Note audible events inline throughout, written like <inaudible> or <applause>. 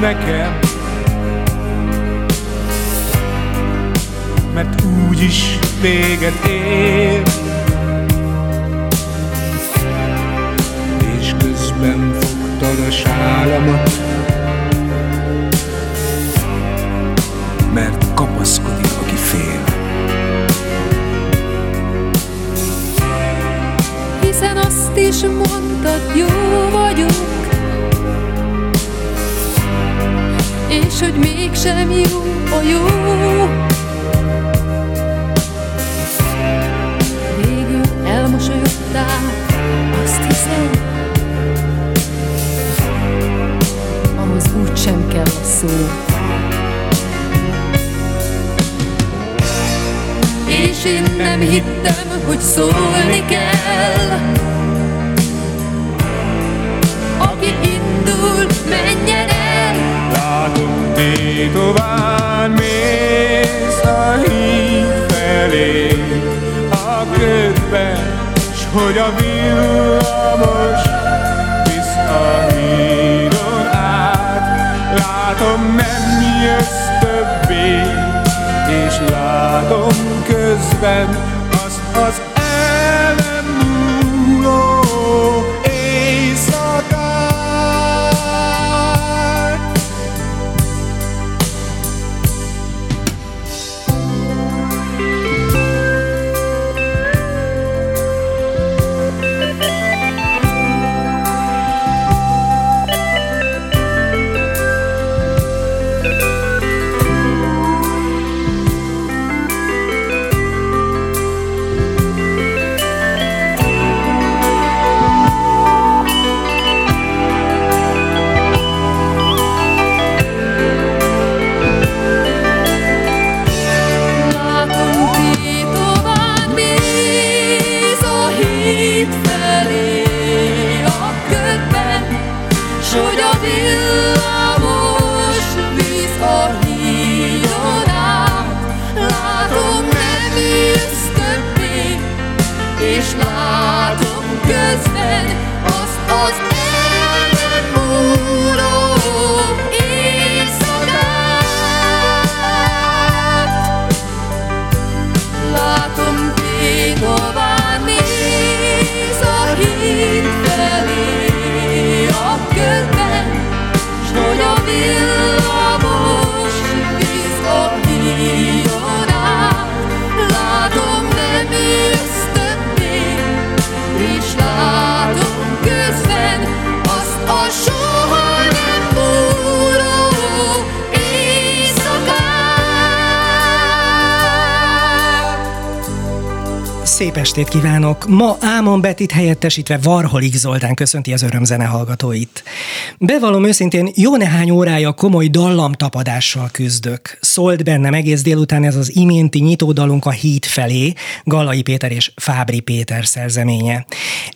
Nekem. Mert úgyis véget ér. És közben fogtad a sálamat És hogy mégsem jó a jó. Végül elmosolyodtál, azt hiszem. Ahhoz úgy sem kell a szó. És én nem hittem, hogy szólni kell tétován mész a híd felé a ködben, s hogy a villamos visz a hídon át. Látom nem jössz többé, és látom közben azt az Szép estét kívánok! Ma Ámon Betit helyettesítve Varholik Zoltán köszönti az örömzene hallgatóit. Bevallom őszintén, jó néhány órája komoly dallamtapadással küzdök. Szólt bennem egész délután ez az iménti nyitódalunk a híd felé, Gallai Péter és Fábri Péter szerzeménye.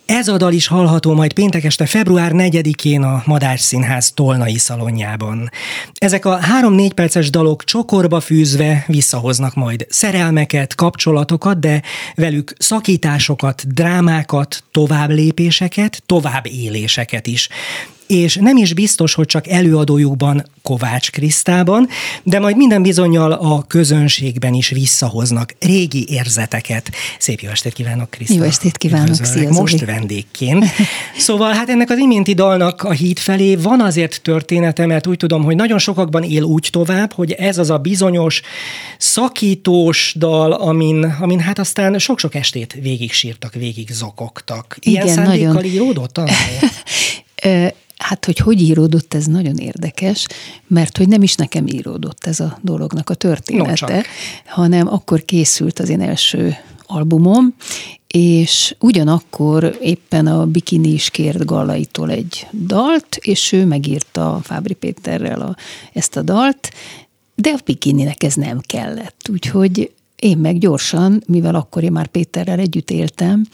Ez a dal is hallható majd péntek este február 4-én a Madás Színház Tolnai szalonjában. Ezek a három-négy perces dalok csokorba fűzve visszahoznak majd szerelmeket, kapcsolatokat, de velük szakításokat, drámákat, tovább lépéseket, tovább éléseket is és nem is biztos, hogy csak előadójukban Kovács Krisztában, de majd minden bizonyal a közönségben is visszahoznak régi érzeteket. Szép jó estét kívánok, Kriszta! Jó estét kívánok, szia Most vendégként. <laughs> Szóval hát ennek az iménti dalnak a híd felé van azért története, mert úgy tudom, hogy nagyon sokakban él úgy tovább, hogy ez az a bizonyos szakítós dal, amin, amin hát aztán sok-sok estét végig sírtak, végig zokogtak. Ilyen Igen, szándékkal nagyon. íródott? <laughs> <laughs> Hát, hogy hogy íródott, ez nagyon érdekes, mert hogy nem is nekem íródott ez a dolognak a története, no, hanem akkor készült az én első albumom, és ugyanakkor éppen a Bikini is kért Gallaitól egy dalt, és ő megírta Fábri Péterrel a, ezt a dalt, de a Bikininek ez nem kellett. Úgyhogy én meg gyorsan, mivel akkor én már Péterrel együtt éltem,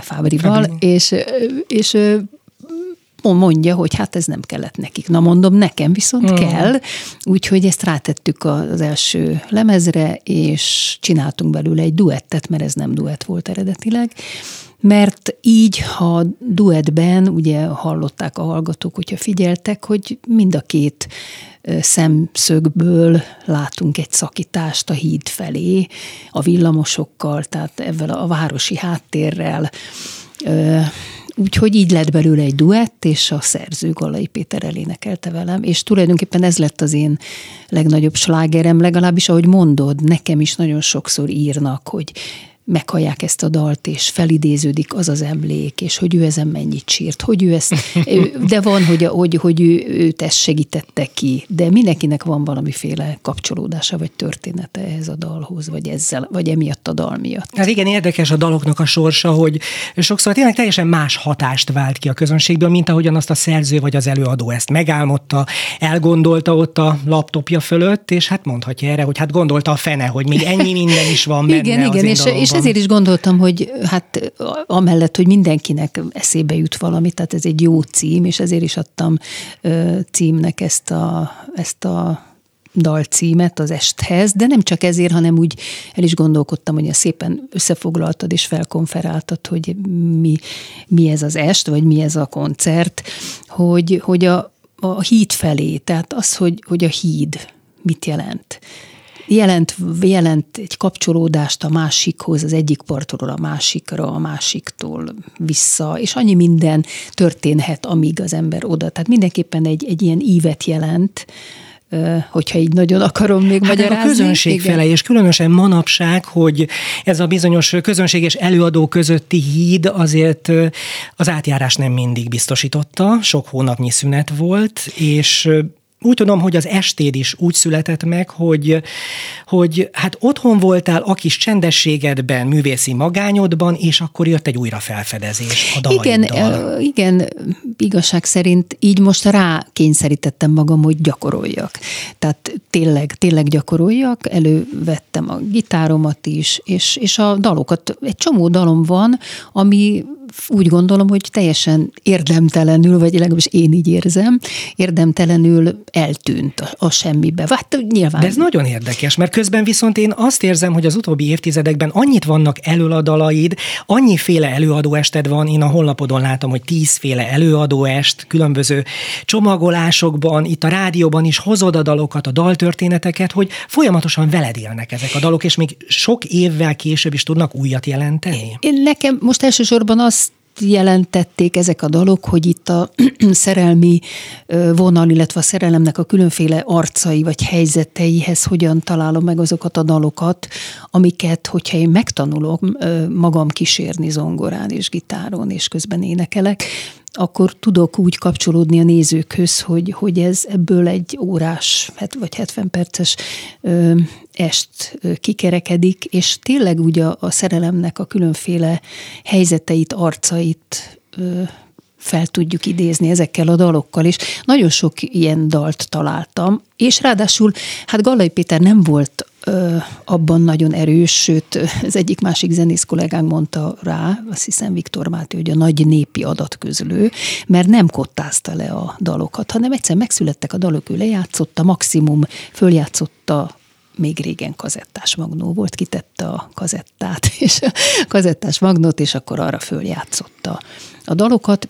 Fábrival, és, és mondja, hogy hát ez nem kellett nekik. Na mondom, nekem viszont mm. kell, úgyhogy ezt rátettük az első lemezre, és csináltunk belőle egy duettet, mert ez nem duett volt eredetileg, mert így, ha duettben, ugye hallották a hallgatók, hogyha figyeltek, hogy mind a két szemszögből látunk egy szakítást a híd felé, a villamosokkal, tehát ezzel a városi háttérrel, Úgyhogy így lett belőle egy duett, és a szerző Galai Péter elénekelte velem, és tulajdonképpen ez lett az én legnagyobb slágerem, legalábbis ahogy mondod, nekem is nagyon sokszor írnak, hogy meghallják ezt a dalt, és felidéződik az az emlék, és hogy ő ezen mennyit sírt, hogy ő ezt, <laughs> de van, hogy, hogy, hogy ő, őt ezt segítette ki, de mindenkinek van valamiféle kapcsolódása, vagy története ehhez a dalhoz, vagy ezzel, vagy emiatt a dal miatt. Hát igen, érdekes a daloknak a sorsa, hogy sokszor tényleg teljesen más hatást vált ki a közönségből, mint ahogyan azt a szerző vagy az előadó ezt megálmodta, elgondolta ott a laptopja fölött, és hát mondhatja erre, hogy hát gondolta a fene, hogy még ennyi minden is van benne Igen, igen, és, és ezért is gondoltam, hogy hát amellett, hogy mindenkinek eszébe jut valami, tehát ez egy jó cím, és ezért is adtam címnek ezt a, ezt a dalcímet az esthez, de nem csak ezért, hanem úgy el is gondolkodtam, hogy szépen összefoglaltad és felkonferáltad, hogy mi, mi ez az est, vagy mi ez a koncert, hogy, hogy a, a híd felé, tehát az, hogy, hogy a híd mit jelent jelent, jelent egy kapcsolódást a másikhoz, az egyik partról a másikra, a másiktól vissza, és annyi minden történhet, amíg az ember oda. Tehát mindenképpen egy, egy ilyen ívet jelent, hogyha így nagyon akarom még hát magyarázni. A közönség Igen. fele, és különösen manapság, hogy ez a bizonyos közönség és előadó közötti híd azért az átjárás nem mindig biztosította, sok hónapnyi szünet volt, és úgy tudom, hogy az estéd is úgy született meg, hogy, hogy hát otthon voltál a kis csendességedben, művészi magányodban, és akkor jött egy újra felfedezés a dalaiddal. Igen, igen, igazság szerint így most rá kényszerítettem magam, hogy gyakoroljak. Tehát tényleg, tényleg gyakoroljak, elővettem a gitáromat is, és, és a dalokat, egy csomó dalom van, ami úgy gondolom, hogy teljesen érdemtelenül, vagy legalábbis én így érzem, érdemtelenül eltűnt a, a semmibe. Hát nyilván. De ez nagyon érdekes, mert közben viszont én azt érzem, hogy az utóbbi évtizedekben annyit vannak előadalaid, annyiféle előadóested van, én a honlapodon látom, hogy tízféle előadóest, különböző csomagolásokban, itt a rádióban is hozod a dalokat, a daltörténeteket, hogy folyamatosan veled élnek ezek a dalok, és még sok évvel később is tudnak újat jelenteni. Én nekem most elsősorban az jelentették ezek a dalok, hogy itt a <clears throat> szerelmi vonal, illetve a szerelemnek a különféle arcai vagy helyzeteihez hogyan találom meg azokat a dalokat, amiket, hogyha én megtanulok magam kísérni zongorán és gitáron, és közben énekelek, akkor tudok úgy kapcsolódni a nézőkhöz, hogy, hogy ez ebből egy órás vagy 70 perces ö, est kikerekedik, és tényleg úgy a, a szerelemnek a különféle helyzeteit, arcait ö, fel tudjuk idézni ezekkel a dalokkal, és nagyon sok ilyen dalt találtam, és ráadásul, hát Gallai Péter nem volt abban nagyon erős, sőt, az egyik másik zenész kollégánk mondta rá, azt hiszem Viktor Máté, hogy a nagy népi adatközlő, mert nem kottázta le a dalokat, hanem egyszer megszülettek a dalok, ő lejátszotta, maximum följátszotta még régen kazettás magnó volt, kitette a kazettát, <laughs> és a kazettás magnót, és akkor arra följátszotta a dalokat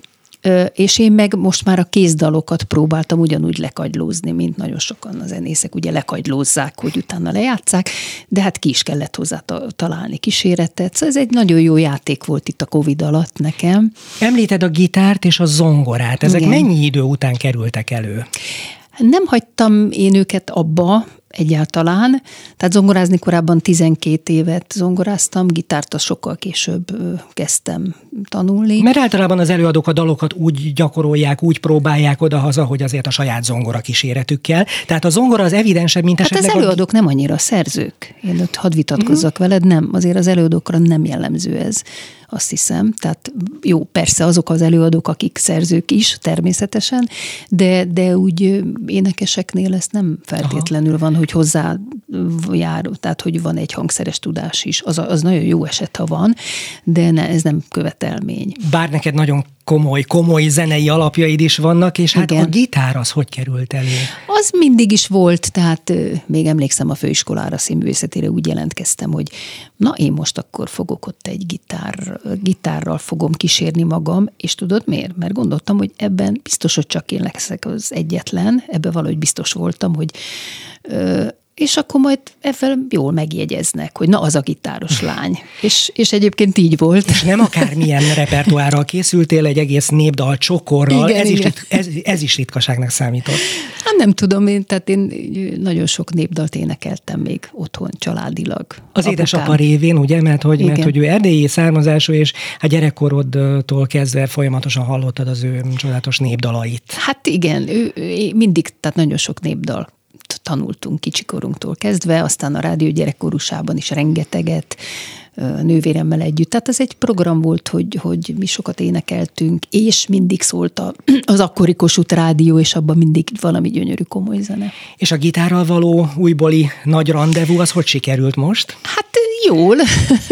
és én meg most már a kézdalokat próbáltam ugyanúgy lekagylózni, mint nagyon sokan a zenészek ugye lekagylózzák, hogy utána lejátszák, de hát ki is kellett hozzá találni kíséretet. Szóval ez egy nagyon jó játék volt itt a Covid alatt nekem. Említed a gitárt és a zongorát. Ezek Igen. mennyi idő után kerültek elő? Nem hagytam én őket abba, egyáltalán. Tehát zongorázni korábban 12 évet zongoráztam, gitárt az sokkal később kezdtem tanulni. Mert általában az előadók a dalokat úgy gyakorolják, úgy próbálják odahaza, hogy azért a saját zongora kíséretükkel. Tehát a zongora az evidensebb, mint hát esetleg... az előadók a... nem annyira szerzők. Én ott hadd vitatkozzak uh-huh. veled, nem. Azért az előadókra nem jellemző ez azt hiszem. Tehát jó, persze azok az előadók, akik szerzők is, természetesen, de, de úgy énekeseknél ez nem feltétlenül Aha. van, hogy hozzá jár, tehát hogy van egy hangszeres tudás is. Az, az nagyon jó eset, ha van, de ne, ez nem követelmény. Bár neked nagyon komoly, komoly zenei alapjaid is vannak, és hát Igen. a gitár az hogy került elő? Az mindig is volt, tehát még emlékszem a főiskolára színművészetére úgy jelentkeztem, hogy na én most akkor fogok ott egy gitár, gitárral fogom kísérni magam, és tudod miért? Mert gondoltam, hogy ebben biztos, hogy csak én leszek az egyetlen, ebben valahogy biztos voltam, hogy és akkor majd ezzel jól megjegyeznek, hogy na az a gitáros lány. És, és egyébként így volt. És nem akármilyen repertoárral készültél, egy egész népdal csokorral, igen, ez, igen. Is, ez, ez is ritkaságnak számított. Hát nem tudom, én, tehát én nagyon sok népdalt énekeltem még otthon, családilag. Az apukám. édesapa révén, ugye, mert hogy, mert hogy ő erdélyi származású, és a gyerekkorodtól kezdve folyamatosan hallottad az ő csodálatos népdalait. Hát igen, ő, ő mindig, tehát nagyon sok népdal tanultunk kicsikorunktól kezdve, aztán a rádió gyerekkorúsában is rengeteget, nővéremmel együtt. Tehát ez egy program volt, hogy, hogy mi sokat énekeltünk, és mindig szólt az akkori Kossuth rádió, és abban mindig valami gyönyörű komoly zene. És a gitárral való újbóli nagy rendezvú, az hogy sikerült most? Hát jól,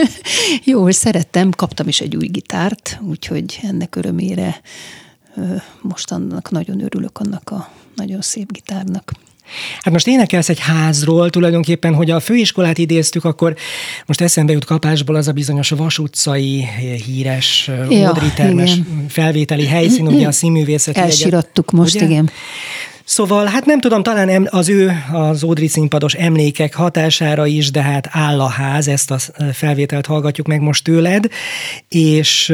<laughs> jól szerettem, kaptam is egy új gitárt, úgyhogy ennek örömére most annak nagyon örülök, annak a nagyon szép gitárnak. Hát most énekelsz egy házról, tulajdonképpen, hogy a főiskolát idéztük, akkor most eszembe jut kapásból az a bizonyos Vas utcai híres ja, Termes felvételi helyszín, ugye a színművészeti Elsirattuk most, ugye? igen. Szóval, hát nem tudom, talán az ő, az Ódri színpados emlékek hatására is, de hát áll a ház, ezt a felvételt hallgatjuk meg most tőled, és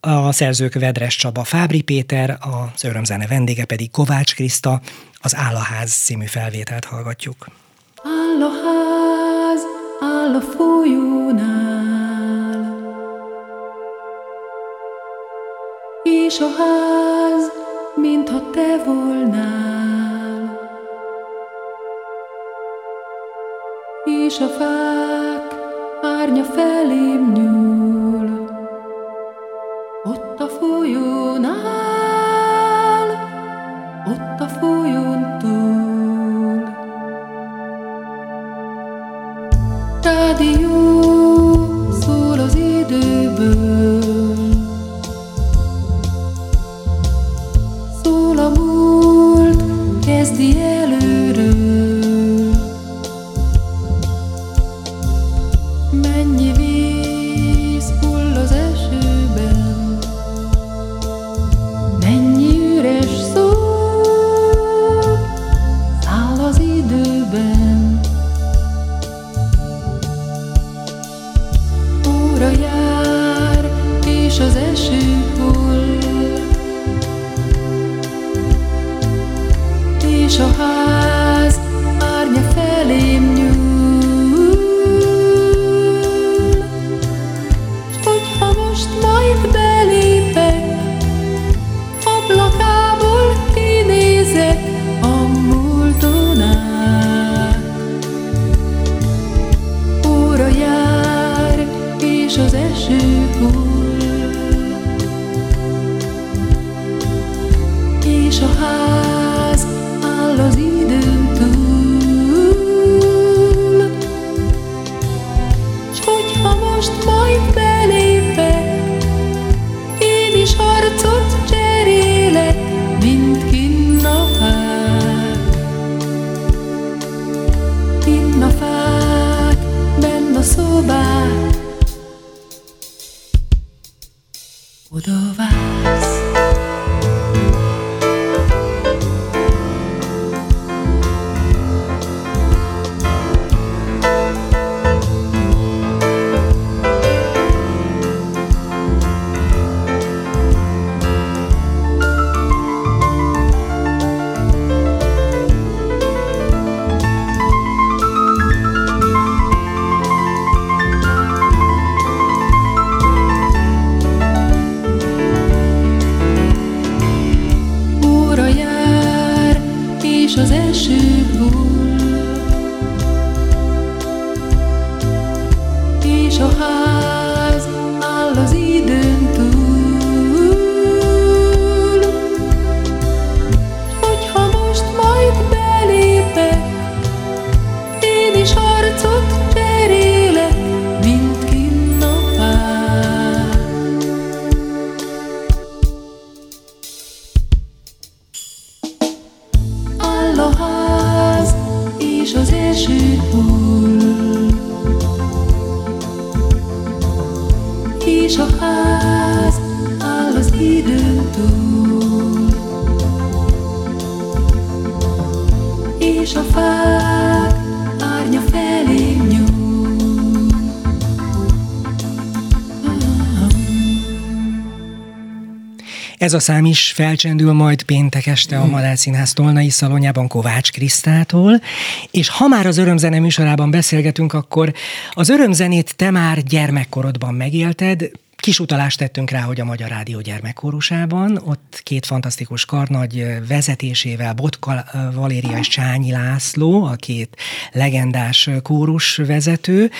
a szerzők Vedres Csaba Fábri Péter, az örömzene vendége pedig Kovács Kriszta, az Állaház című felvételt hallgatjuk. Áll a ház, áll a folyónál, és a ház, mintha te volnál, és a fák árnya felém nyúl, ott a folyónál. Esőból, és a Ez a szám is felcsendül majd péntek este a Madács Színház Tolnai Szalonjában Kovács Krisztától, és ha már az örömzene műsorában beszélgetünk, akkor az örömzenét te már gyermekkorodban megélted, Kis utalást tettünk rá, hogy a Magyar Rádió gyermekkórusában, ott két fantasztikus karnagy vezetésével, Botka Valéria és Csányi László, a két legendás kórus vezető,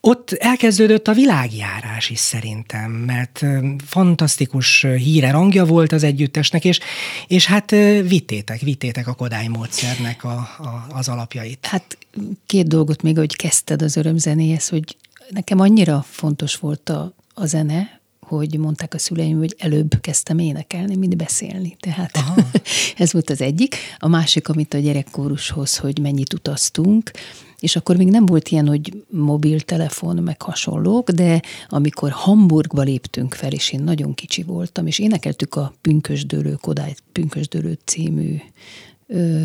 ott elkezdődött a világjárás is szerintem, mert fantasztikus híre, rangja volt az együttesnek, és, és hát vittétek, vittétek a Kodály módszernek a, a, az alapjait. Hát két dolgot még, hogy kezdted az örömzenéhez, hogy nekem annyira fontos volt a, a zene, hogy mondták a szüleim, hogy előbb kezdtem énekelni, mint beszélni. Tehát <laughs> ez volt az egyik. A másik, amit a gyerekkórushoz, hogy mennyit utaztunk, és akkor még nem volt ilyen, hogy mobiltelefon, meg hasonlók, de amikor Hamburgba léptünk fel, és én nagyon kicsi voltam, és énekeltük a Pünkösdőlő, Kodály Pünkösdőlő című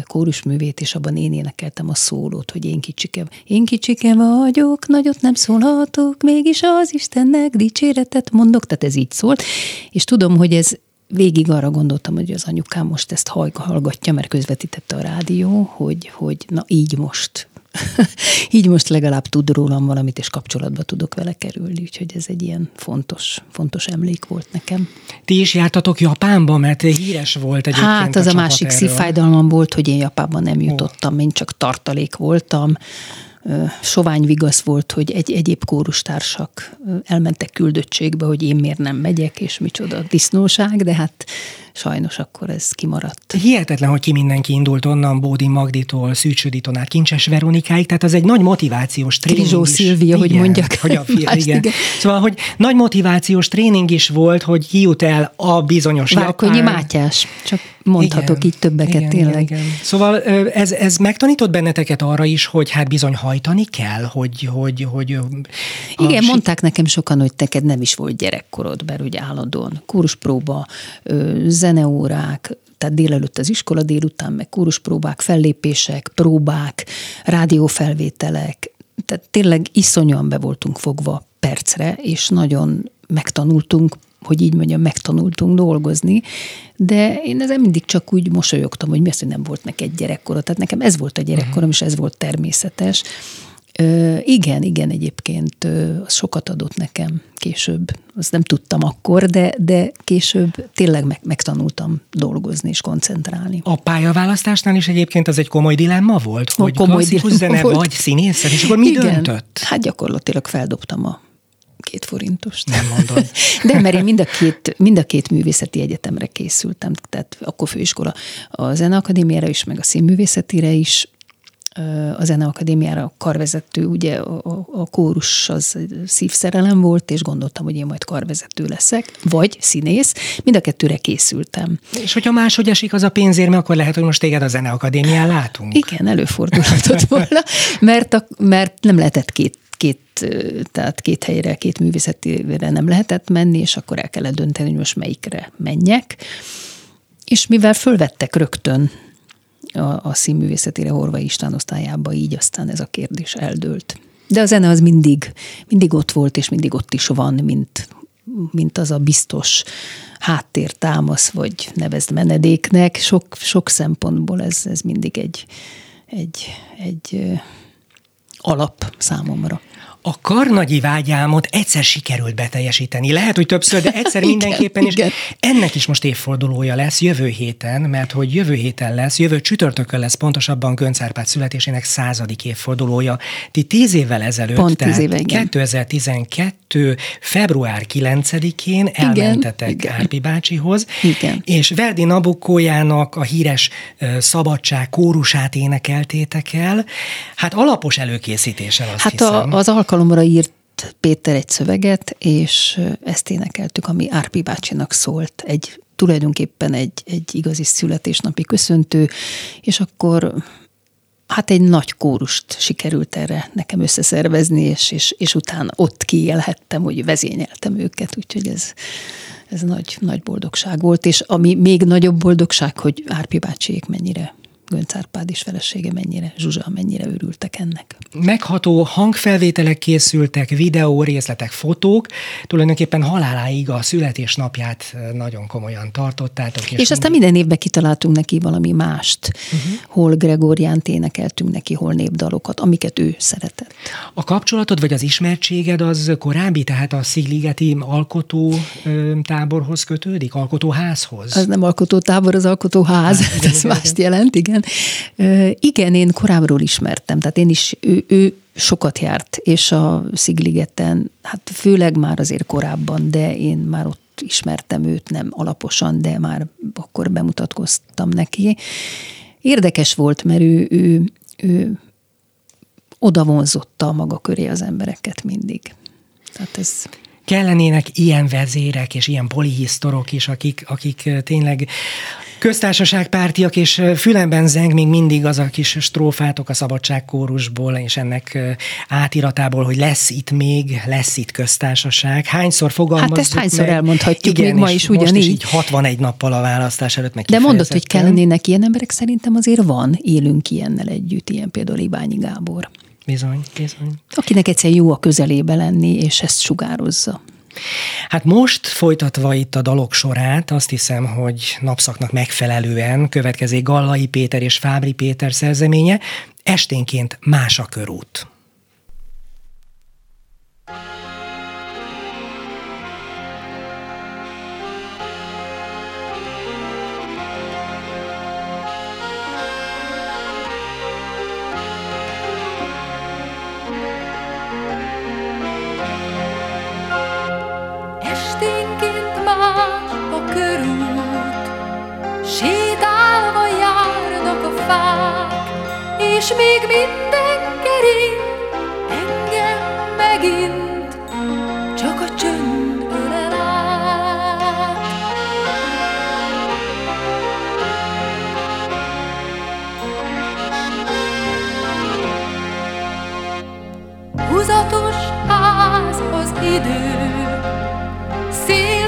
kórusművét, és abban én énekeltem a szólót, hogy én kicsike, én kicsike vagyok, nagyot nem szólhatok, mégis az Istennek dicséretet mondok, tehát ez így szólt, és tudom, hogy ez végig arra gondoltam, hogy az anyukám most ezt hallgatja, mert közvetítette a rádió, hogy, hogy na így most <laughs> így most legalább tud rólam valamit, és kapcsolatba tudok vele kerülni, úgyhogy ez egy ilyen fontos, fontos emlék volt nekem. Ti is jártatok Japánba, mert híres volt egyébként Hát az a, a másik szívfájdalmam volt, hogy én Japánban nem jutottam, én csak tartalék voltam, sovány vigasz volt, hogy egy egyéb kórustársak elmentek küldöttségbe, hogy én miért nem megyek, és micsoda disznóság, de hát sajnos akkor ez kimaradt. Hihetetlen, hogy ki mindenki indult onnan, Bódi Magditól, Szűcs át Kincses Veronikáig, tehát az egy nagy motivációs tréning Krizsó is. Szilvia, hogy mondjak. Hogy a, igen. igen. Szóval, hogy nagy motivációs tréning is volt, hogy kijut el a bizonyos Várkonyi Japán. Mátyás, csak mondhatok igen, így többeket igen, tényleg. Igen, igen. Szóval ez, ez megtanított benneteket arra is, hogy hát bizony hajtani kell, hogy... hogy, hogy igen, si- mondták nekem sokan, hogy neked nem is volt gyerekkorod, mert ugye állandóan kuruspróba, zeneórák, tehát délelőtt az iskola, délután meg kuruspróbák, fellépések, próbák, rádiófelvételek, tehát tényleg iszonyúan be voltunk fogva percre, és nagyon megtanultunk hogy így mondjam, megtanultunk dolgozni, de én ezen mindig csak úgy mosolyogtam, hogy mi az, hogy nem volt neked gyerekkora. Tehát nekem ez volt a gyerekkorom, uh-huh. és ez volt természetes. Ö, igen, igen, egyébként ö, az sokat adott nekem később. Azt nem tudtam akkor, de, de később tényleg meg, megtanultam dolgozni és koncentrálni. A pályaválasztásnál is egyébként az egy komoly dilemma volt, hogy komoly klasszikus zene volt. vagy színész, és akkor mi igen. döntött? Hát gyakorlatilag feldobtam a két forintost. Nem mondod. <laughs> De mert én mind a két, mind a két művészeti egyetemre készültem, tehát akkor főiskola a Zeneakadémiára is, meg a színművészetire is, a Zeneakadémiára a karvezető, ugye a, a kórus az szívszerelem volt, és gondoltam, hogy én majd karvezető leszek, vagy színész, mind a kettőre készültem. És hogyha máshogy esik az a pénzérme, akkor lehet, hogy most téged a Zeneakadémián látunk. Igen, előfordulhatott <laughs> volna, mert, a, mert nem lehetett két két, tehát két helyre, két művészetére nem lehetett menni, és akkor el kellett dönteni, hogy most melyikre menjek. És mivel fölvettek rögtön a, a színművészetére Horvai István osztályába, így aztán ez a kérdés eldőlt. De a zene az mindig, mindig ott volt, és mindig ott is van, mint, mint az a biztos háttértámasz, vagy nevezd menedéknek. Sok, sok szempontból ez, ez mindig egy, egy, egy alap számomra a karnagyi vágyálmot egyszer sikerült beteljesíteni. Lehet, hogy többször, de egyszer <laughs> mindenképpen, igen. ennek is most évfordulója lesz jövő héten, mert hogy jövő héten lesz, jövő csütörtökön lesz pontosabban Gönc Árpád születésének századik évfordulója. Ti tíz évvel ezelőtt, Pont tíz éve, igen. 2012. február 9-én elmentetek igen, Árpi bácsihoz, igen. és Verdi Nabukójának a híres Szabadság kórusát énekeltétek el. Hát alapos előkészítéssel azt hát hiszem. A, az alkalomra írt Péter egy szöveget, és ezt énekeltük, ami Árpi bácsinak szólt. Egy tulajdonképpen egy, egy igazi születésnapi köszöntő, és akkor hát egy nagy kórust sikerült erre nekem összeszervezni, és, és, és utána ott kiélhettem, hogy vezényeltem őket, úgyhogy ez, ez nagy, nagy boldogság volt, és ami még nagyobb boldogság, hogy Árpi bácsiék mennyire Gönc Árpád és felesége mennyire, Zsuzsa mennyire örültek ennek. Megható hangfelvételek készültek, videó, részletek, fotók, tulajdonképpen haláláig a születésnapját nagyon komolyan tartottátok. És, és aztán minden évben kitaláltunk neki valami mást, uh-huh. hol Gregoriánt énekeltünk neki, hol népdalokat, amiket ő szeretett. A kapcsolatod vagy az ismertséged az korábbi, tehát a Szigligeti alkotó táborhoz kötődik, alkotóházhoz? Az nem alkotótábor, az alkotóház, hát, ez mást jelent, igen igen. Igen, én korábbról ismertem, tehát én is, ő, ő sokat járt, és a Szigligeten, hát főleg már azért korábban, de én már ott ismertem őt, nem alaposan, de már akkor bemutatkoztam neki. Érdekes volt, mert ő, ő, ő oda vonzotta maga köré az embereket mindig. Tehát ez kellenének ilyen vezérek és ilyen polihisztorok is, akik, akik tényleg köztársaságpártiak, és fülemben zeng még mindig az a kis strófátok a szabadságkórusból, és ennek átiratából, hogy lesz itt még, lesz itt köztársaság. Hányszor fogalmazzuk Hát ezt hányszor meg? elmondhatjuk, Igen, még ma is ugyanígy. Most is így 61 nappal a választás előtt meg De mondod, hogy kellenének ilyen emberek, szerintem azért van, élünk ilyennel együtt, ilyen például Ibányi Gábor. Bizony, bizony. Akinek egyszer jó a közelébe lenni, és ezt sugározza. Hát most folytatva itt a dalok sorát, azt hiszem, hogy napszaknak megfelelően következik Gallai Péter és Fábri Péter szerzeménye, esténként más a körút. És még minden kering engem megint csak a csönd ölel át. Húzatos ház az idő, szél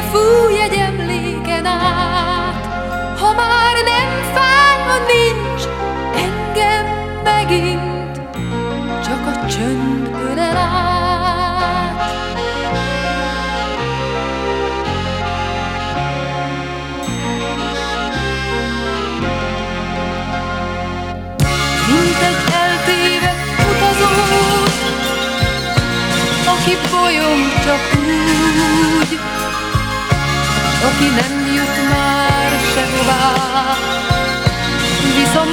csönd ölel. Mint egy eltévedt utazót, aki bolyom csak úgy, aki nem jut már sehová. Visz a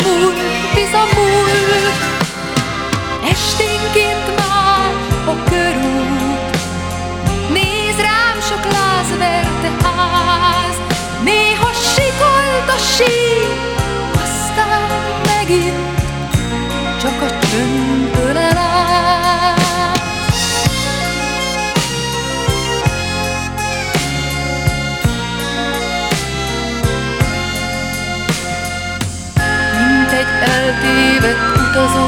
esténként már a körút. Néz rám sok lázverte ház, néha sikolt a sír, aztán megint csak a csönd ölel át. eltévedt utazót,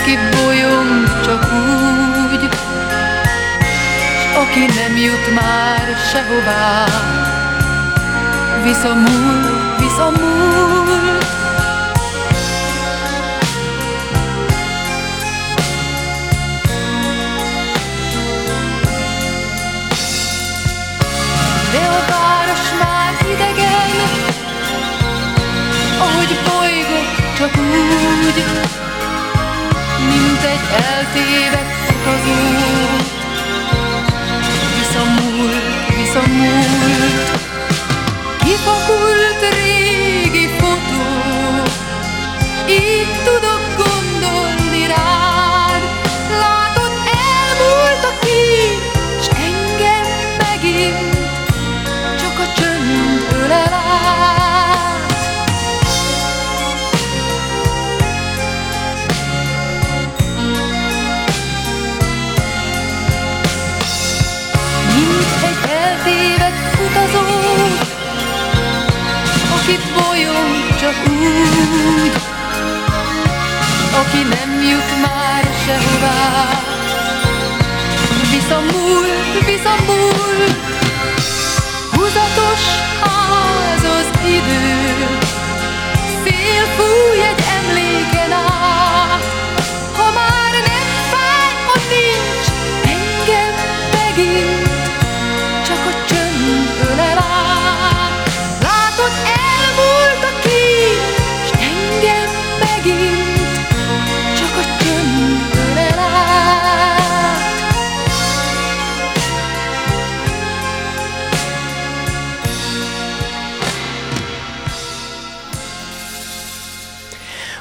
aki bolyong csak úgy, s aki nem jut már sehová. Visz a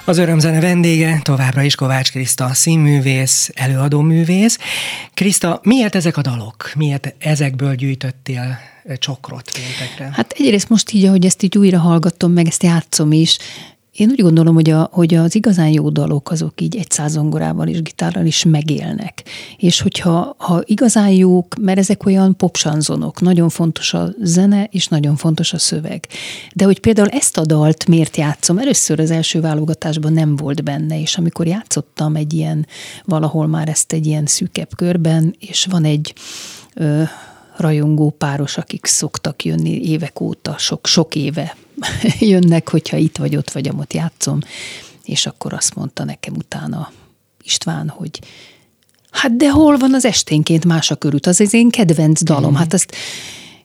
Az örömzene vendége továbbra is Kovács Kriszta, színművész, előadóművész. Kriszta, miért ezek a dalok? Miért ezekből gyűjtöttél csokrot péntekre? Hát egyrészt most így, ahogy ezt így újra hallgattam, meg ezt játszom is, én úgy gondolom, hogy, a, hogy az igazán jó dalok azok így egy százongorával és gitárral is megélnek. És hogyha ha igazán jók, mert ezek olyan popsanzonok, nagyon fontos a zene, és nagyon fontos a szöveg. De hogy például ezt a dalt miért játszom? Először az első válogatásban nem volt benne, és amikor játszottam egy ilyen, valahol már ezt egy ilyen szűkebb körben, és van egy ö, rajongó páros, akik szoktak jönni évek óta, sok, sok éve <laughs> jönnek, hogyha itt vagy ott vagy, amott játszom, és akkor azt mondta nekem utána István, hogy hát de hol van az esténként más a körút, az az én kedvenc dalom, mm. hát azt,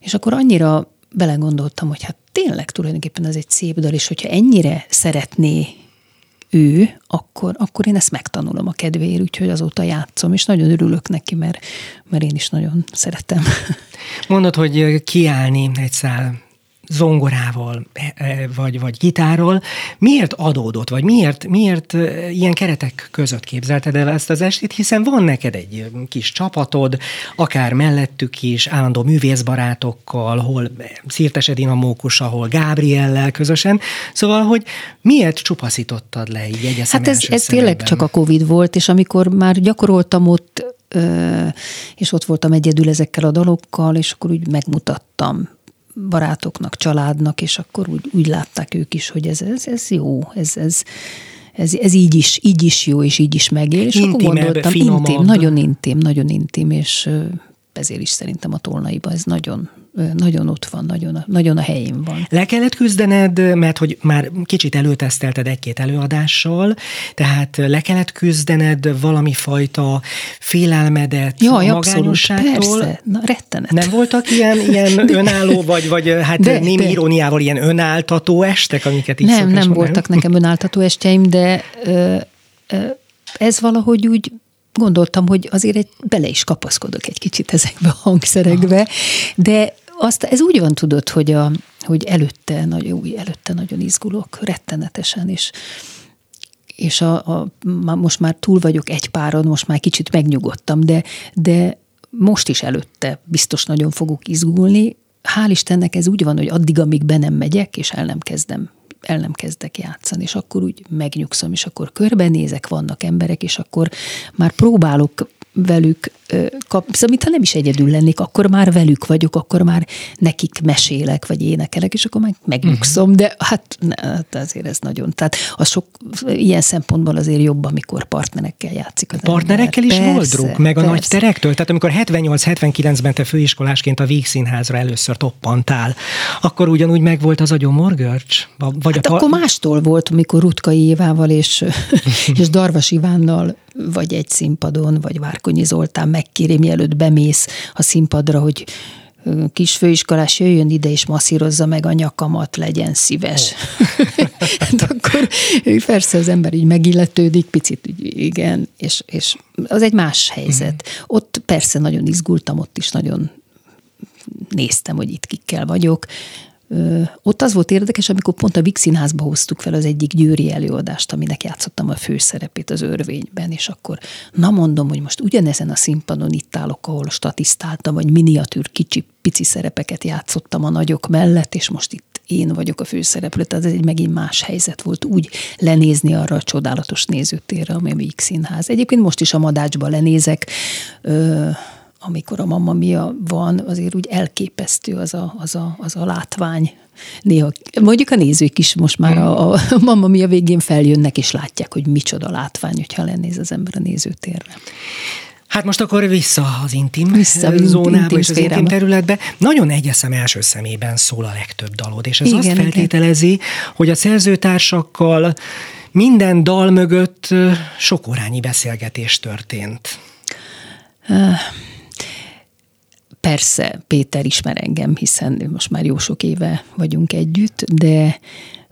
és akkor annyira belegondoltam, hogy hát tényleg tulajdonképpen ez egy szép dal, és hogyha ennyire szeretné ő, akkor, akkor én ezt megtanulom a kedvéért, úgyhogy azóta játszom, és nagyon örülök neki, mert, mert én is nagyon szeretem. <laughs> Mondod, hogy kiállni egy szál zongorával, vagy, vagy gitárral. Miért adódott, vagy miért, miért ilyen keretek között képzelted el ezt az estét, hiszen van neked egy kis csapatod, akár mellettük is, állandó művészbarátokkal, hol Szirtes Edina Mókus, ahol Gábriellel közösen. Szóval, hogy miért csupaszítottad le így egy Hát ez, ez tényleg csak a Covid volt, és amikor már gyakoroltam ott, és ott voltam egyedül ezekkel a dalokkal, és akkor úgy megmutattam barátoknak, családnak, és akkor úgy, úgy látták ők is, hogy ez, ez, ez jó, ez, ez, ez, ez így, is, így is jó, és így is megél. És Intimebb, akkor gondoltam, finomabb. intim, nagyon intim, nagyon intim, és ezért is szerintem a tolnaiba ez nagyon, nagyon ott van, nagyon a, nagyon a helyén van. Le kellett küzdened, mert hogy már kicsit előtesztelted egy-két előadással, tehát le kellett küzdened valami fajta félelmedet, Jaj, magányosságtól. Persze, na rettenet. Nem voltak ilyen, <laughs> ilyen de, önálló, vagy, vagy hát de, némi de. iróniával ilyen önáltató estek, amiket így Nem, nem voltak nekem önáltató esteim, de ö, ö, ez valahogy úgy gondoltam, hogy azért egy, bele is kapaszkodok egy kicsit ezekbe a hangszerekbe, de azt, ez úgy van tudod, hogy, a, hogy előtte, nagyon, előtte nagyon izgulok, rettenetesen, és és a, a, most már túl vagyok egy páron, most már kicsit megnyugodtam, de, de most is előtte biztos nagyon fogok izgulni. Hál' Istennek ez úgy van, hogy addig, amíg be nem megyek, és el nem kezdem el nem kezdek játszani, és akkor úgy megnyugszom, és akkor körbenézek, vannak emberek, és akkor már próbálok velük kap, szóval mintha nem is egyedül lennék, akkor már velük vagyok, akkor már nekik mesélek, vagy énekelek, és akkor meg megnyugszom, uh-huh. de hát, ne, hát azért ez nagyon, tehát az sok, ilyen szempontból azért jobb, amikor partnerekkel játszik az Partnerekkel ember. is persze, volt druk, meg persze. a nagy terektől, tehát amikor 78-79-ben te főiskolásként a Víg Színházra először toppantál, akkor ugyanúgy meg volt az agyon morgörcs? Vagy hát a akkor mástól volt, amikor Rutkai Évával és, <laughs> és Darvas Ivánnal vagy egy színpadon, vagy Várkonyi Zoltán megkéri, mielőtt bemész a színpadra, hogy kis főiskolás jöjjön ide és masszírozza meg a nyakamat, legyen szíves. Oh. <laughs> hát akkor persze az ember így megilletődik, picit igen, és, és az egy más helyzet. Mm. Ott persze nagyon izgultam, ott is nagyon néztem, hogy itt kikkel vagyok, ott az volt érdekes, amikor pont a Vix Színházba hoztuk fel az egyik győri előadást, aminek játszottam a főszerepét az örvényben, és akkor na mondom, hogy most ugyanezen a színpadon itt állok, ahol statisztáltam, vagy miniatűr kicsi, pici szerepeket játszottam a nagyok mellett, és most itt én vagyok a főszereplő, tehát ez egy megint más helyzet volt úgy lenézni arra a csodálatos nézőtérre, ami a Vix Színház. Egyébként most is a Madácsba lenézek, amikor a Mamma Mia van, azért úgy elképesztő az a, az a, az a látvány. Néha, mondjuk a nézők is most már a, a <laughs> Mamma Mia végén feljönnek, és látják, hogy micsoda látvány, hogyha lenéz az ember a nézőtérre. Hát most akkor vissza az intim vissza, zónába intim és az szférába. intim területbe. Nagyon egyeszem első szemében szól a legtöbb dalod, és ez igen, azt feltételezi, igen. hogy a szerzőtársakkal minden dal mögött sokorányi beszélgetés történt. Persze, Péter ismer engem, hiszen most már jó sok éve vagyunk együtt, de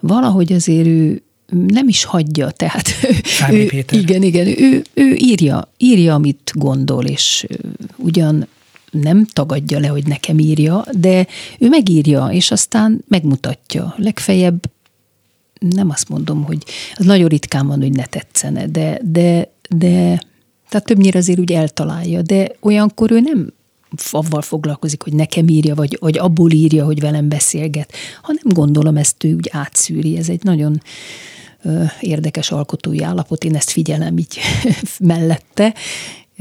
valahogy azért ő nem is hagyja, tehát <laughs> ő, Péter. igen, igen, ő, ő írja, írja, amit gondol, és ugyan nem tagadja le, hogy nekem írja, de ő megírja, és aztán megmutatja. Legfeljebb nem azt mondom, hogy az nagyon ritkán van, hogy ne tetszene, de, de, de tehát többnyire azért úgy eltalálja, de olyankor ő nem avval foglalkozik, hogy nekem írja, vagy, vagy abból írja, hogy velem beszélget, hanem gondolom ezt ő úgy átszűri. Ez egy nagyon ö, érdekes alkotói állapot, én ezt figyelem így <laughs> mellette,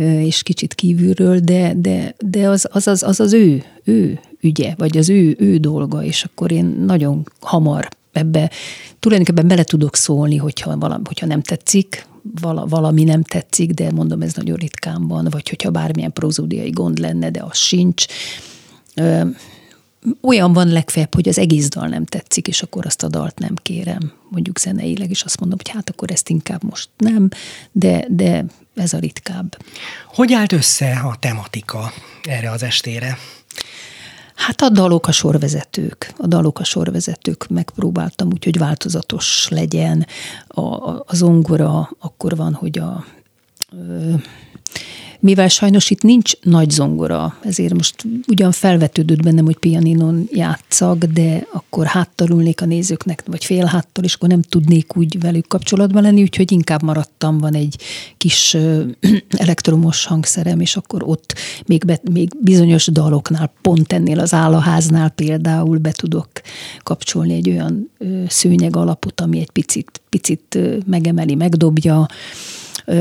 és kicsit kívülről, de, de, de az, az, az, az az ő, ő ügye, vagy az ő, ő dolga, és akkor én nagyon hamar ebbe tulajdonképpen bele tudok szólni, hogyha, valami, hogyha nem tetszik, vala, valami nem tetszik, de mondom, ez nagyon ritkán van, vagy hogyha bármilyen prozódiai gond lenne, de az sincs. Olyan van legfeljebb, hogy az egész dal nem tetszik, és akkor azt a dalt nem kérem, mondjuk zeneileg, és azt mondom, hogy hát akkor ezt inkább most nem, de, de ez a ritkább. Hogy állt össze a tematika erre az estére? Hát a dalok a sorvezetők. A dalok a sorvezetők. Megpróbáltam úgy, hogy változatos legyen. A, a, a zongora akkor van, hogy a... Ö, mivel sajnos itt nincs nagy zongora, ezért most ugyan felvetődött bennem, hogy pianinon játszak, de akkor háttalulnék a nézőknek, vagy fél háttal, és akkor nem tudnék úgy velük kapcsolatban lenni, úgyhogy inkább maradtam, van egy kis <clears throat> elektromos hangszerem, és akkor ott még, be, még bizonyos daloknál, pont ennél az állaháznál például be tudok kapcsolni egy olyan szőnyeg alapot, ami egy picit, picit megemeli, megdobja,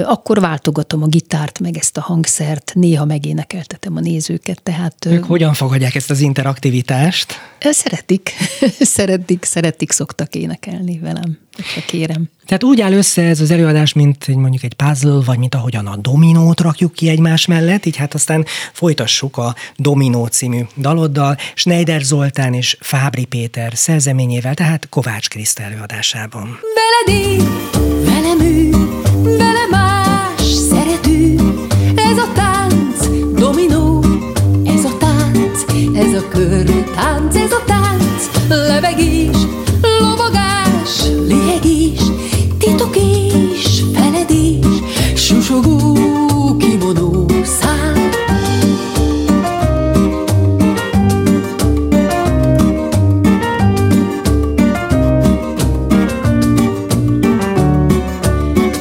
akkor váltogatom a gitárt, meg ezt a hangszert, néha megénekeltetem a nézőket, tehát... Ők hogyan fogadják ezt az interaktivitást? Szeretik, <laughs> szeretik, szeretik, szoktak énekelni velem, ha kérem. Tehát úgy áll össze ez az előadás, mint egy, mondjuk egy puzzle, vagy mint ahogyan a dominót rakjuk ki egymás mellett, így hát aztán folytassuk a Dominó című daloddal, Schneider Zoltán és Fábri Péter szerzeményével, tehát Kovács Kriszta előadásában. Veled én, velem ő, vele levegés, lovagás, léhegés, titok és feledés, susogó kimonó szám.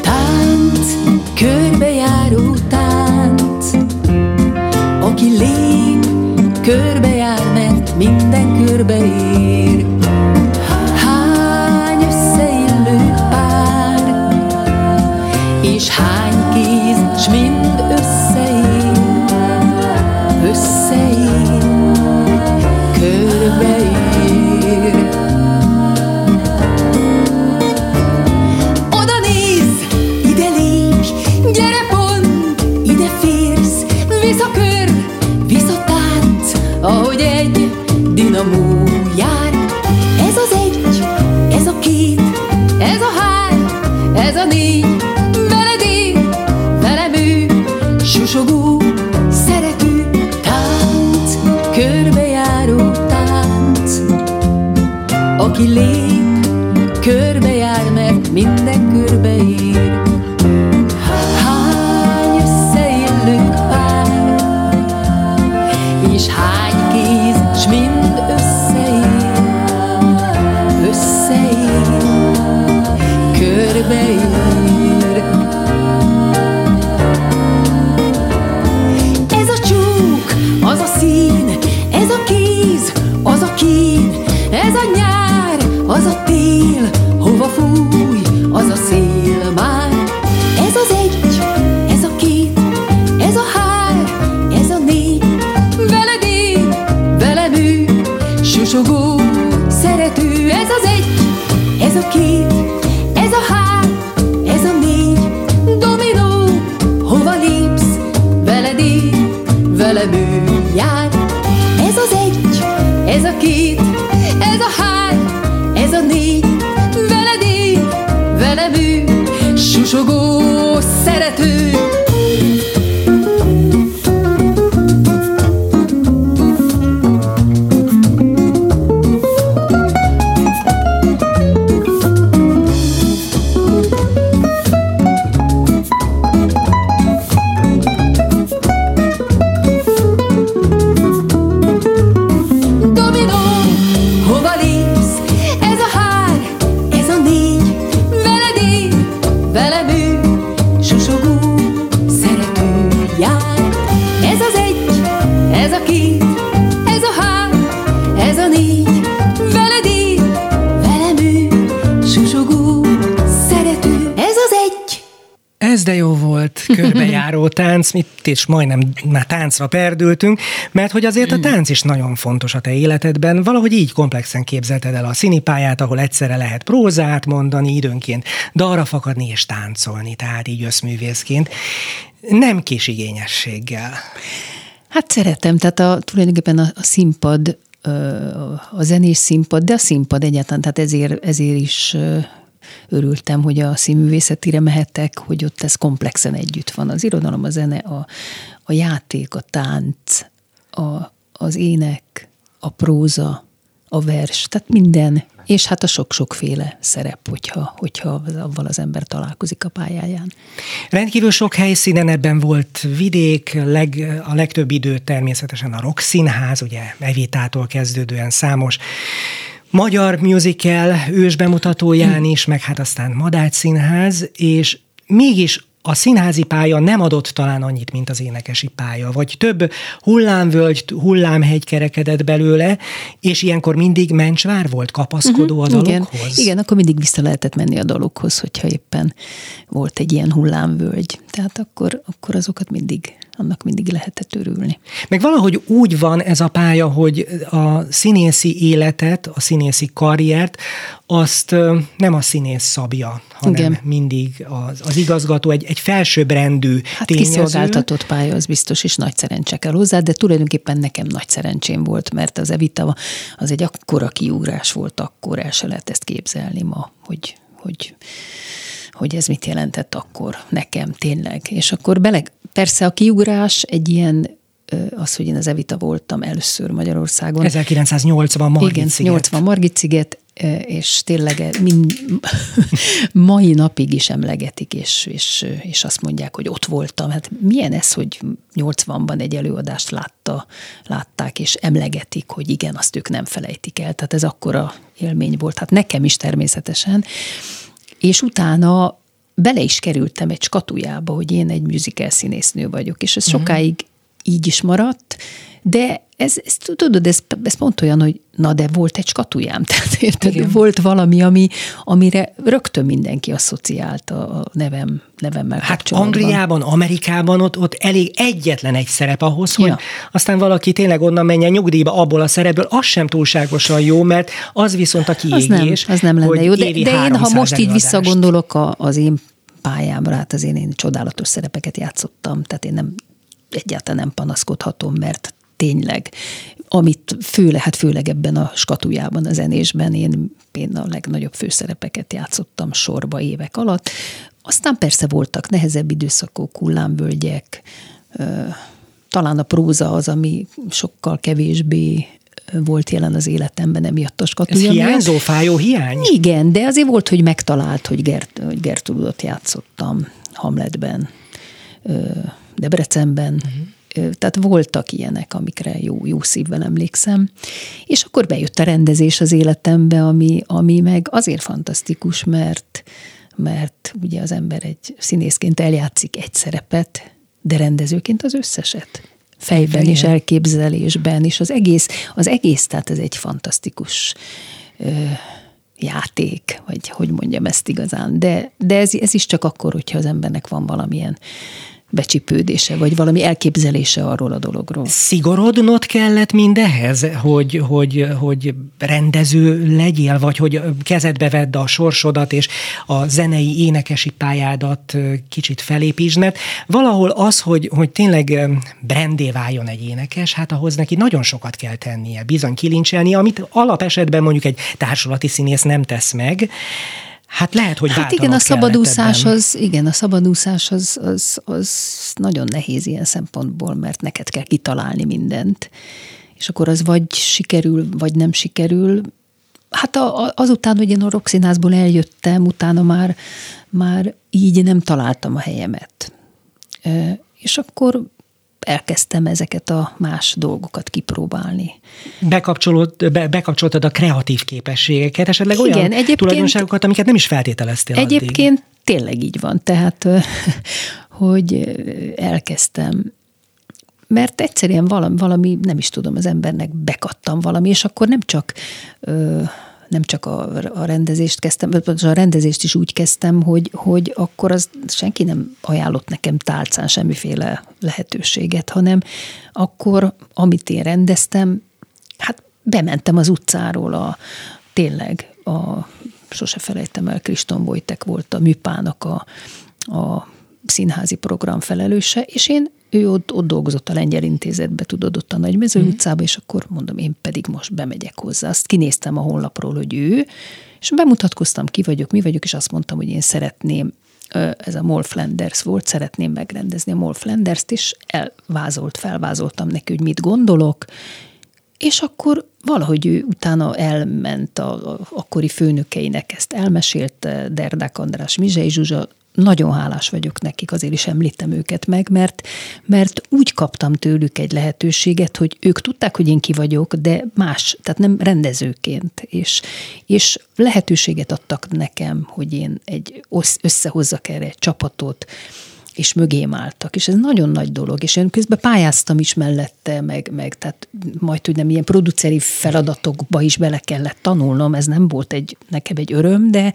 Tánc, körbejáró tánc, aki lép, körbejár, mert minden körbeér. Ez a négy, veled én, velem ő, susogó, szerető tánc, körbejáró tánc. Aki lép, körbejár, mert minden körbeér. kín, ez a nyár, az a tél, hova fúj, az a szél már. Ez az egy, ez a két, ez a hár, ez a négy, veled én, velem ő, susogó, szerető, ez az egy, ez a két, ez a hár, ez a négy, dominó, hova lépsz, veled én, velem ő jár. Ez az egy, ez a két, ez a hár, ez a négy, veled él, velem ő, susogó szerető. Tánc, mit is majdnem már táncra perdültünk, mert hogy azért a tánc is nagyon fontos a te életedben, valahogy így komplexen képzelted el a színipályát, ahol egyszerre lehet prózát mondani, időnként dalra fakadni és táncolni, tehát így összművészként. Nem kis igényességgel. Hát szeretem, tehát a, tulajdonképpen a, a színpad, a zenés színpad, de a színpad egyáltalán, tehát ezért, ezért is örültem, hogy a színművészetire mehetek, hogy ott ez komplexen együtt van. Az irodalom, a zene, a, a játék, a tánc, a, az ének, a próza, a vers, tehát minden, és hát a sok-sokféle szerep, hogyha, hogyha avval az ember találkozik a pályáján. Rendkívül sok helyszínen ebben volt vidék, leg, a legtöbb idő természetesen a Rock Színház, ugye Evitától kezdődően számos magyar musical ős bemutatóján is, meg hát aztán Madács Színház, és mégis a színházi pálya nem adott talán annyit, mint az énekesi pálya, vagy több hullámvölgy, hullámhegy kerekedett belőle, és ilyenkor mindig mencsvár volt, kapaszkodó a dalokhoz? Igen, igen, akkor mindig vissza lehetett menni a dalokhoz, hogyha éppen volt egy ilyen hullámvölgy. Tehát akkor, akkor azokat mindig, annak mindig lehetett örülni. Meg valahogy úgy van ez a pálya, hogy a színészi életet, a színészi karriert, azt nem a színész szabja, hanem Igen. mindig az, az igazgató, egy, egy felsőbbrendű Hát tényező. kiszolgáltatott pálya, az biztos is nagy szerencse kell hozzá, de tulajdonképpen nekem nagy szerencsém volt, mert az Evita az egy akkora kiugrás volt, akkor el se lehet ezt képzelni ma, hogy, hogy, hogy ez mit jelentett akkor nekem tényleg. És akkor bele, persze a kiugrás egy ilyen az, hogy én az Evita voltam először Magyarországon. 1980 Margit Igen, sziget. 80 Margit sziget, és tényleg mind, <laughs> mai napig is emlegetik, és, és, és azt mondják, hogy ott voltam. Hát milyen ez, hogy 80-ban egy előadást látta, látták, és emlegetik, hogy igen, azt ők nem felejtik el. Tehát ez akkora élmény volt. Hát nekem is természetesen. És utána bele is kerültem egy skatujába, hogy én egy musical színésznő vagyok, és ez Mhm. sokáig így is maradt, de ez, ez tudod, ez, ez pont olyan, hogy na de volt egy skatujám, <laughs> tehát érted, Igen. volt valami, ami, amire rögtön mindenki asszociált a, nevem, nevemmel Hát. Angliában, Amerikában ott, ott elég egyetlen egy szerep ahhoz, hogy Ja. aztán valaki tényleg onnan menjen nyugdíjba abból a szerepből, az sem túlságosan jó, mert az viszont a az nem, kiégés. az nem lenne jó. De, de én, ha 300 most így visszagondolok a, az én pályámra, hát az én, én csodálatos szerepeket játszottam, tehát én nem egyáltalán nem panaszkodhatom, mert tényleg, amit főleg, hát főleg ebben a skatujában, a zenésben én, én a legnagyobb főszerepeket játszottam sorba évek alatt. Aztán persze voltak nehezebb időszakok, hullámvölgyek, talán a próza az, ami sokkal kevésbé volt jelen az életemben, emiatt a Ez skatuja miatt. hiányzó, fájó hiány? Igen, de azért volt, hogy megtalált, hogy, Gert, hogy Gertrudot játszottam Hamletben, Debrecenben. Uh-huh. Tehát voltak ilyenek, amikre jó, jó szívvel emlékszem. És akkor bejött a rendezés az életembe, ami, ami meg azért fantasztikus, mert, mert ugye az ember egy színészként eljátszik egy szerepet, de rendezőként az összeset. Fejben és Igen. elképzelésben, és az egész, az egész, tehát ez egy fantasztikus ö, játék, vagy hogy mondjam ezt igazán. De, de ez, ez is csak akkor, hogyha az embernek van valamilyen becsipődése, vagy valami elképzelése arról a dologról. Szigorodnod kellett mindehez, hogy, hogy, hogy rendező legyél, vagy hogy kezedbe vedd a sorsodat, és a zenei énekesi pályádat kicsit felépítsd, valahol az, hogy, hogy tényleg brandé váljon egy énekes, hát ahhoz neki nagyon sokat kell tennie, bizony kilincselni, amit alapesetben mondjuk egy társulati színész nem tesz meg, Hát lehet, hogy Hát igen, a szabadúszás az, igen, a szabadúszás az, az, az nagyon nehéz ilyen szempontból, mert neked kell kitalálni mindent. És akkor az vagy sikerül, vagy nem sikerül. Hát a, a, azután, hogy én a rockszínházból eljöttem, utána már, már így nem találtam a helyemet. E, és akkor elkezdtem ezeket a más dolgokat kipróbálni. Bekapcsolod, be, bekapcsoltad a kreatív képességeket, esetleg Igen, olyan egyébként, tulajdonságokat, amiket nem is feltételeztél Egyébként addig. tényleg így van, tehát hogy elkezdtem mert egyszerűen valami, valami, nem is tudom, az embernek bekattam valami, és akkor nem csak nem csak a, a rendezést kezdtem, vagy a rendezést is úgy kezdtem, hogy, hogy akkor az senki nem ajánlott nekem tálcán semmiféle lehetőséget, hanem akkor, amit én rendeztem, hát bementem az utcáról a, tényleg a, sose felejtem el, Kriston Vojtek volt a műpának a, a színházi program felelőse, és én ő ott, ott dolgozott a lengyel intézetbe, tudod, ott a Nagymező mm. utcába, és akkor mondom, én pedig most bemegyek hozzá. Azt kinéztem a honlapról, hogy ő, és bemutatkoztam, ki vagyok, mi vagyok, és azt mondtam, hogy én szeretném, ez a Mol Flanders volt, szeretném megrendezni a Mol Flanders-t, és elvázolt, felvázoltam neki, hogy mit gondolok, és akkor valahogy ő utána elment a, a akkori főnökeinek, ezt elmesélte Derdák András, Mizsei Zsuzsa, nagyon hálás vagyok nekik, azért is említem őket meg, mert, mert úgy kaptam tőlük egy lehetőséget, hogy ők tudták, hogy én ki vagyok, de más, tehát nem rendezőként, és, és lehetőséget adtak nekem, hogy én egy összehozzak erre egy csapatot, és mögém álltak, és ez nagyon nagy dolog, és én közben pályáztam is mellette, meg, meg tehát majd, hogy nem ilyen produceri feladatokba is bele kellett tanulnom, ez nem volt egy, nekem egy öröm, de,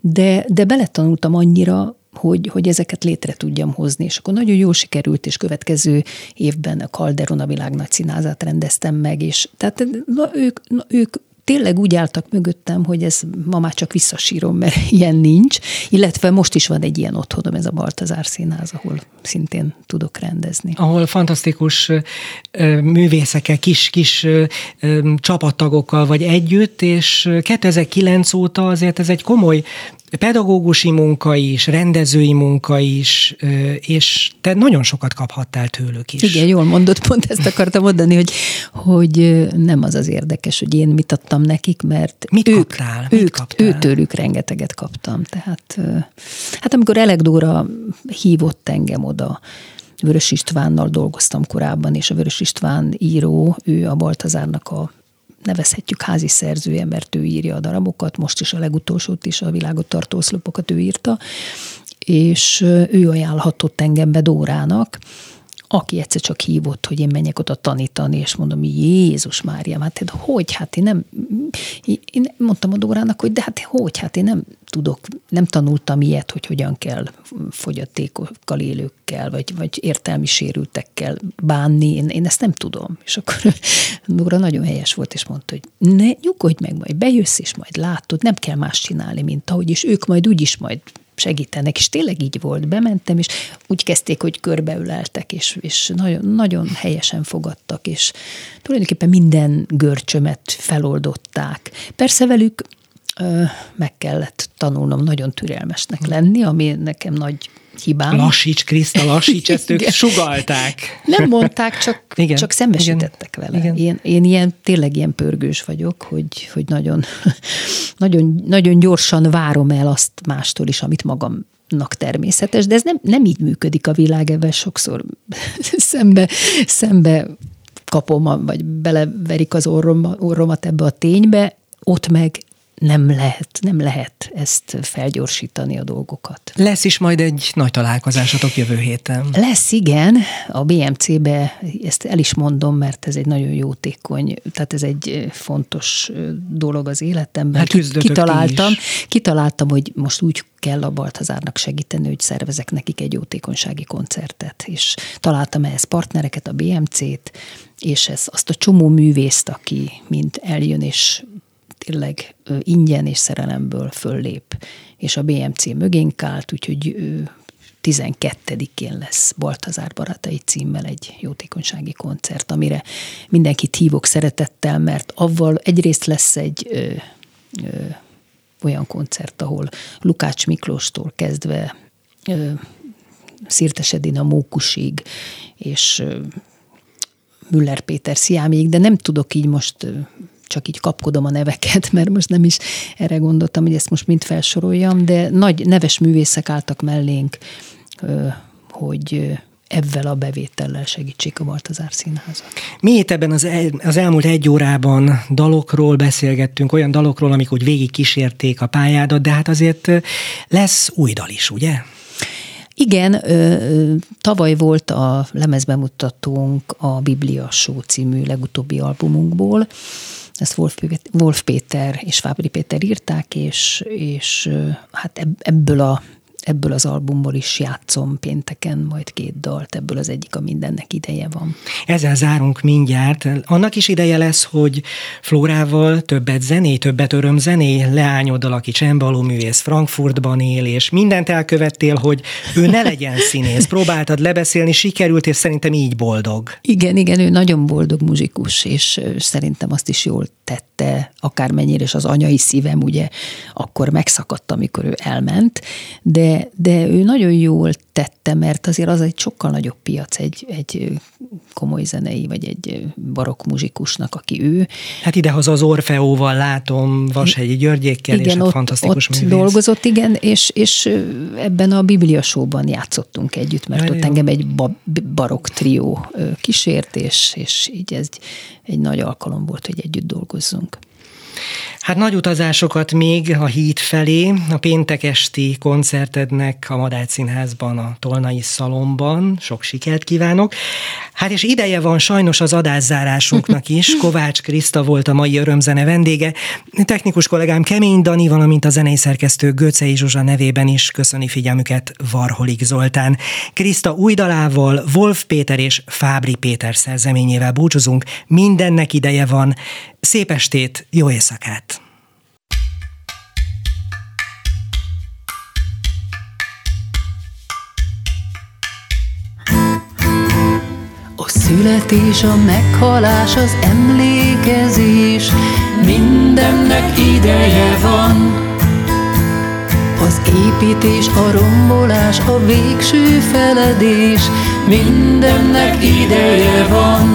de, de beletanultam annyira, hogy, hogy ezeket létre tudjam hozni. És akkor nagyon jól sikerült, és következő évben a Calderon a világ nagy színházát rendeztem meg, és tehát na, ők, na, ők tényleg úgy álltak mögöttem, hogy ez ma már csak visszasírom, mert <laughs> ilyen nincs, illetve most is van egy ilyen otthonom, ez a Baltazár Színház, ahol szintén tudok rendezni. Ahol fantasztikus művészekkel, kis-kis csapattagokkal vagy együtt, és 2009 óta azért ez egy komoly pedagógusi munka is, rendezői munka is, és te nagyon sokat kaphattál tőlük is. Igen, jól mondott, pont ezt akartam mondani, hogy, hogy nem az az érdekes, hogy én mit adtam nekik, mert mit ők, kaptál? Ők, mit kaptál? őtőlük rengeteget kaptam. Tehát, hát amikor Elegdóra hívott engem oda, Vörös Istvánnal dolgoztam korábban, és a Vörös István író, ő a Baltazárnak a nevezhetjük házi szerzője, mert ő írja a darabokat, most is a legutolsót is, a világot tartó oszlopokat ő írta, és ő ajánlhatott engem be Dórának, aki egyszer csak hívott, hogy én menjek oda tanítani, és mondom, Jézus Mária, hát hogy, hát én nem, én mondtam a Dórának, hogy de hát hogy, hát én nem tudok, nem tanultam ilyet, hogy hogyan kell fogyatékokkal élőkkel, vagy, vagy értelmi sérültekkel bánni, én, én ezt nem tudom. És akkor <laughs> Dóra nagyon helyes volt, és mondta, hogy ne, nyugodj meg, majd bejössz, és majd látod, nem kell más csinálni, mint ahogy, és ők majd úgyis majd segítenek, és tényleg így volt. Bementem, és úgy kezdték, hogy körbeüleltek, és, és nagyon, nagyon helyesen fogadtak, és tulajdonképpen minden görcsömet feloldották. Persze velük meg kellett tanulnom nagyon türelmesnek lenni, ami nekem nagy hibám. Lassíts, Kriszta, lassíts, <laughs> ezt ők sugalták. Nem mondták, csak, Igen. csak szembesítettek vele. Igen. Én, én ilyen, tényleg ilyen pörgős vagyok, hogy, hogy nagyon, <laughs> nagyon, nagyon gyorsan várom el azt mástól is, amit magamnak természetes, de ez nem, nem így működik a világ, ebben sokszor <laughs> szembe, szembe kapom, vagy beleverik az orrom, orromat ebbe a ténybe, ott meg nem lehet, nem lehet ezt felgyorsítani a dolgokat. Lesz is majd egy nagy találkozásatok jövő héten. Lesz, igen. A BMC-be, ezt el is mondom, mert ez egy nagyon jótékony, tehát ez egy fontos dolog az életemben. Hát kitaláltam, kitaláltam, hogy most úgy kell a Baltazárnak segíteni, hogy szervezek nekik egy jótékonysági koncertet, és találtam ehhez partnereket, a BMC-t, és ez, azt a csomó művészt, aki mind eljön, és tényleg ingyen és szerelemből föllép, és a BMC mögénk állt, úgyhogy 12-én lesz Baltazár Barátai címmel egy jótékonysági koncert, amire mindenkit hívok szeretettel, mert avval egyrészt lesz egy ö, ö, olyan koncert, ahol Lukács Miklóstól kezdve ö, Szirtes Edina Mókusig, és Müller Péter Sziámig, de nem tudok így most csak így kapkodom a neveket, <laughs> mert most nem is erre gondoltam, hogy ezt most mind felsoroljam, de nagy neves művészek álltak mellénk, hogy ebben a bevétellel segítsék a Baltazár Színházat. Mi itt ebben az, el, az elmúlt egy órában dalokról beszélgettünk, olyan dalokról, amik úgy végig kísérték a pályádat, de hát azért lesz új dal is, ugye? Igen, tavaly volt a lemezbemutatónk a Biblia Show című legutóbbi albumunkból, ezt Wolf, Wolf Péter és Fábri Péter írták, és, és hát ebből a ebből az albumból is játszom pénteken majd két dalt, ebből az egyik a mindennek ideje van. Ezzel zárunk mindjárt. Annak is ideje lesz, hogy Flórával többet zené, többet örömzené, leányoddal, aki csembaló művész Frankfurtban él, és mindent elkövettél, hogy ő ne legyen <laughs> színész. Próbáltad lebeszélni, sikerült, és szerintem így boldog. Igen, igen, ő nagyon boldog muzsikus, és szerintem azt is jól tette, akármennyire, és az anyai szívem ugye akkor megszakadt, amikor ő elment, de, de ő nagyon jól tette, mert azért az egy sokkal nagyobb piac egy, egy komoly zenei, vagy egy barokk muzsikusnak, aki ő. Hát idehaza az Orfeóval látom, Vashegyi Györgyékkel, igen, és hát ott, fantasztikus ott művész. dolgozott, igen, és, és ebben a Biblia Show-ban játszottunk együtt, mert Jaj, ott jó. engem egy barokk trió kísért, és, és így ez egy nagy alkalom volt, hogy együtt dolgozzunk. Hát nagy utazásokat még a híd felé, a péntek esti koncertednek a Madács Színházban, a Tolnai Szalomban. Sok sikert kívánok. Hát és ideje van sajnos az adászárásunknak is. <laughs> Kovács Kriszta volt a mai örömzene vendége. Technikus kollégám Kemény Dani, valamint a zenei szerkesztő Göcei Zsuzsa nevében is köszöni figyelmüket Varholik Zoltán. Kriszta új dalával, Wolf Péter és Fábri Péter szerzeményével búcsúzunk. Mindennek ideje van. Szép estét, jó éjszakát! A születés, a meghalás, az emlékezés, mindennek ideje van. Az építés, a rombolás, a végső feledés, mindennek ideje van.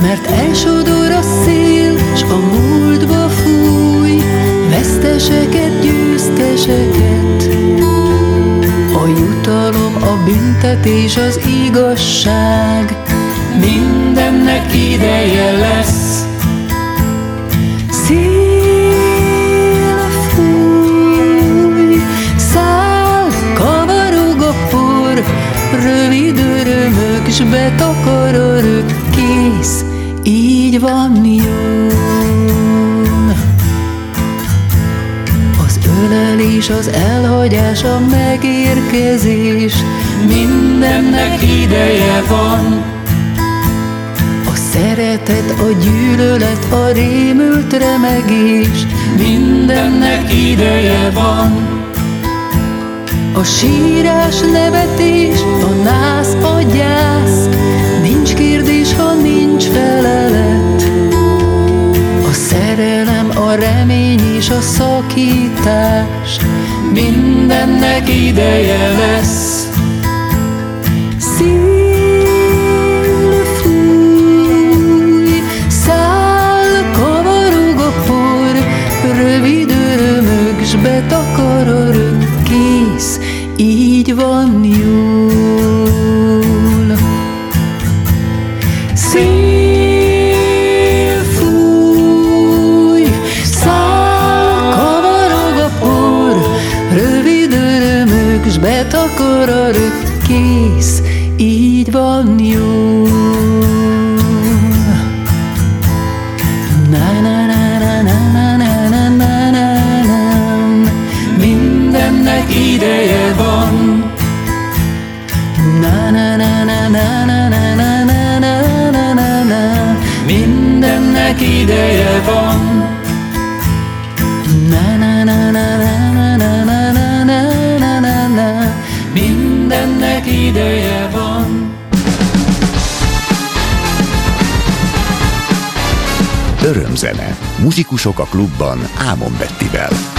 Mert elsodor a szél, s a múltba fúj, Veszteseket, győzteseket. A jutalom, a büntetés, az igazság, Mindennek ideje lesz. Szél fúj, száll, kavarog a por, Rövid örömök, s betakar örök kész, így van jó. Az ölelés, az elhagyás, a megérkezés, mindennek ideje van. A szeretet, a gyűlölet, a rémült remegés, mindennek ideje van. A sírás, nevetés, a nász, a gyász, nincs kérdés, ha nincs felelet. Remény és a szakítás mindennek ideje lesz. Szél fúj, száll, kavarog a por, rövid örömök, s betakar örök, kész, így van Muzsikusok a klubban Ámon Bettivel.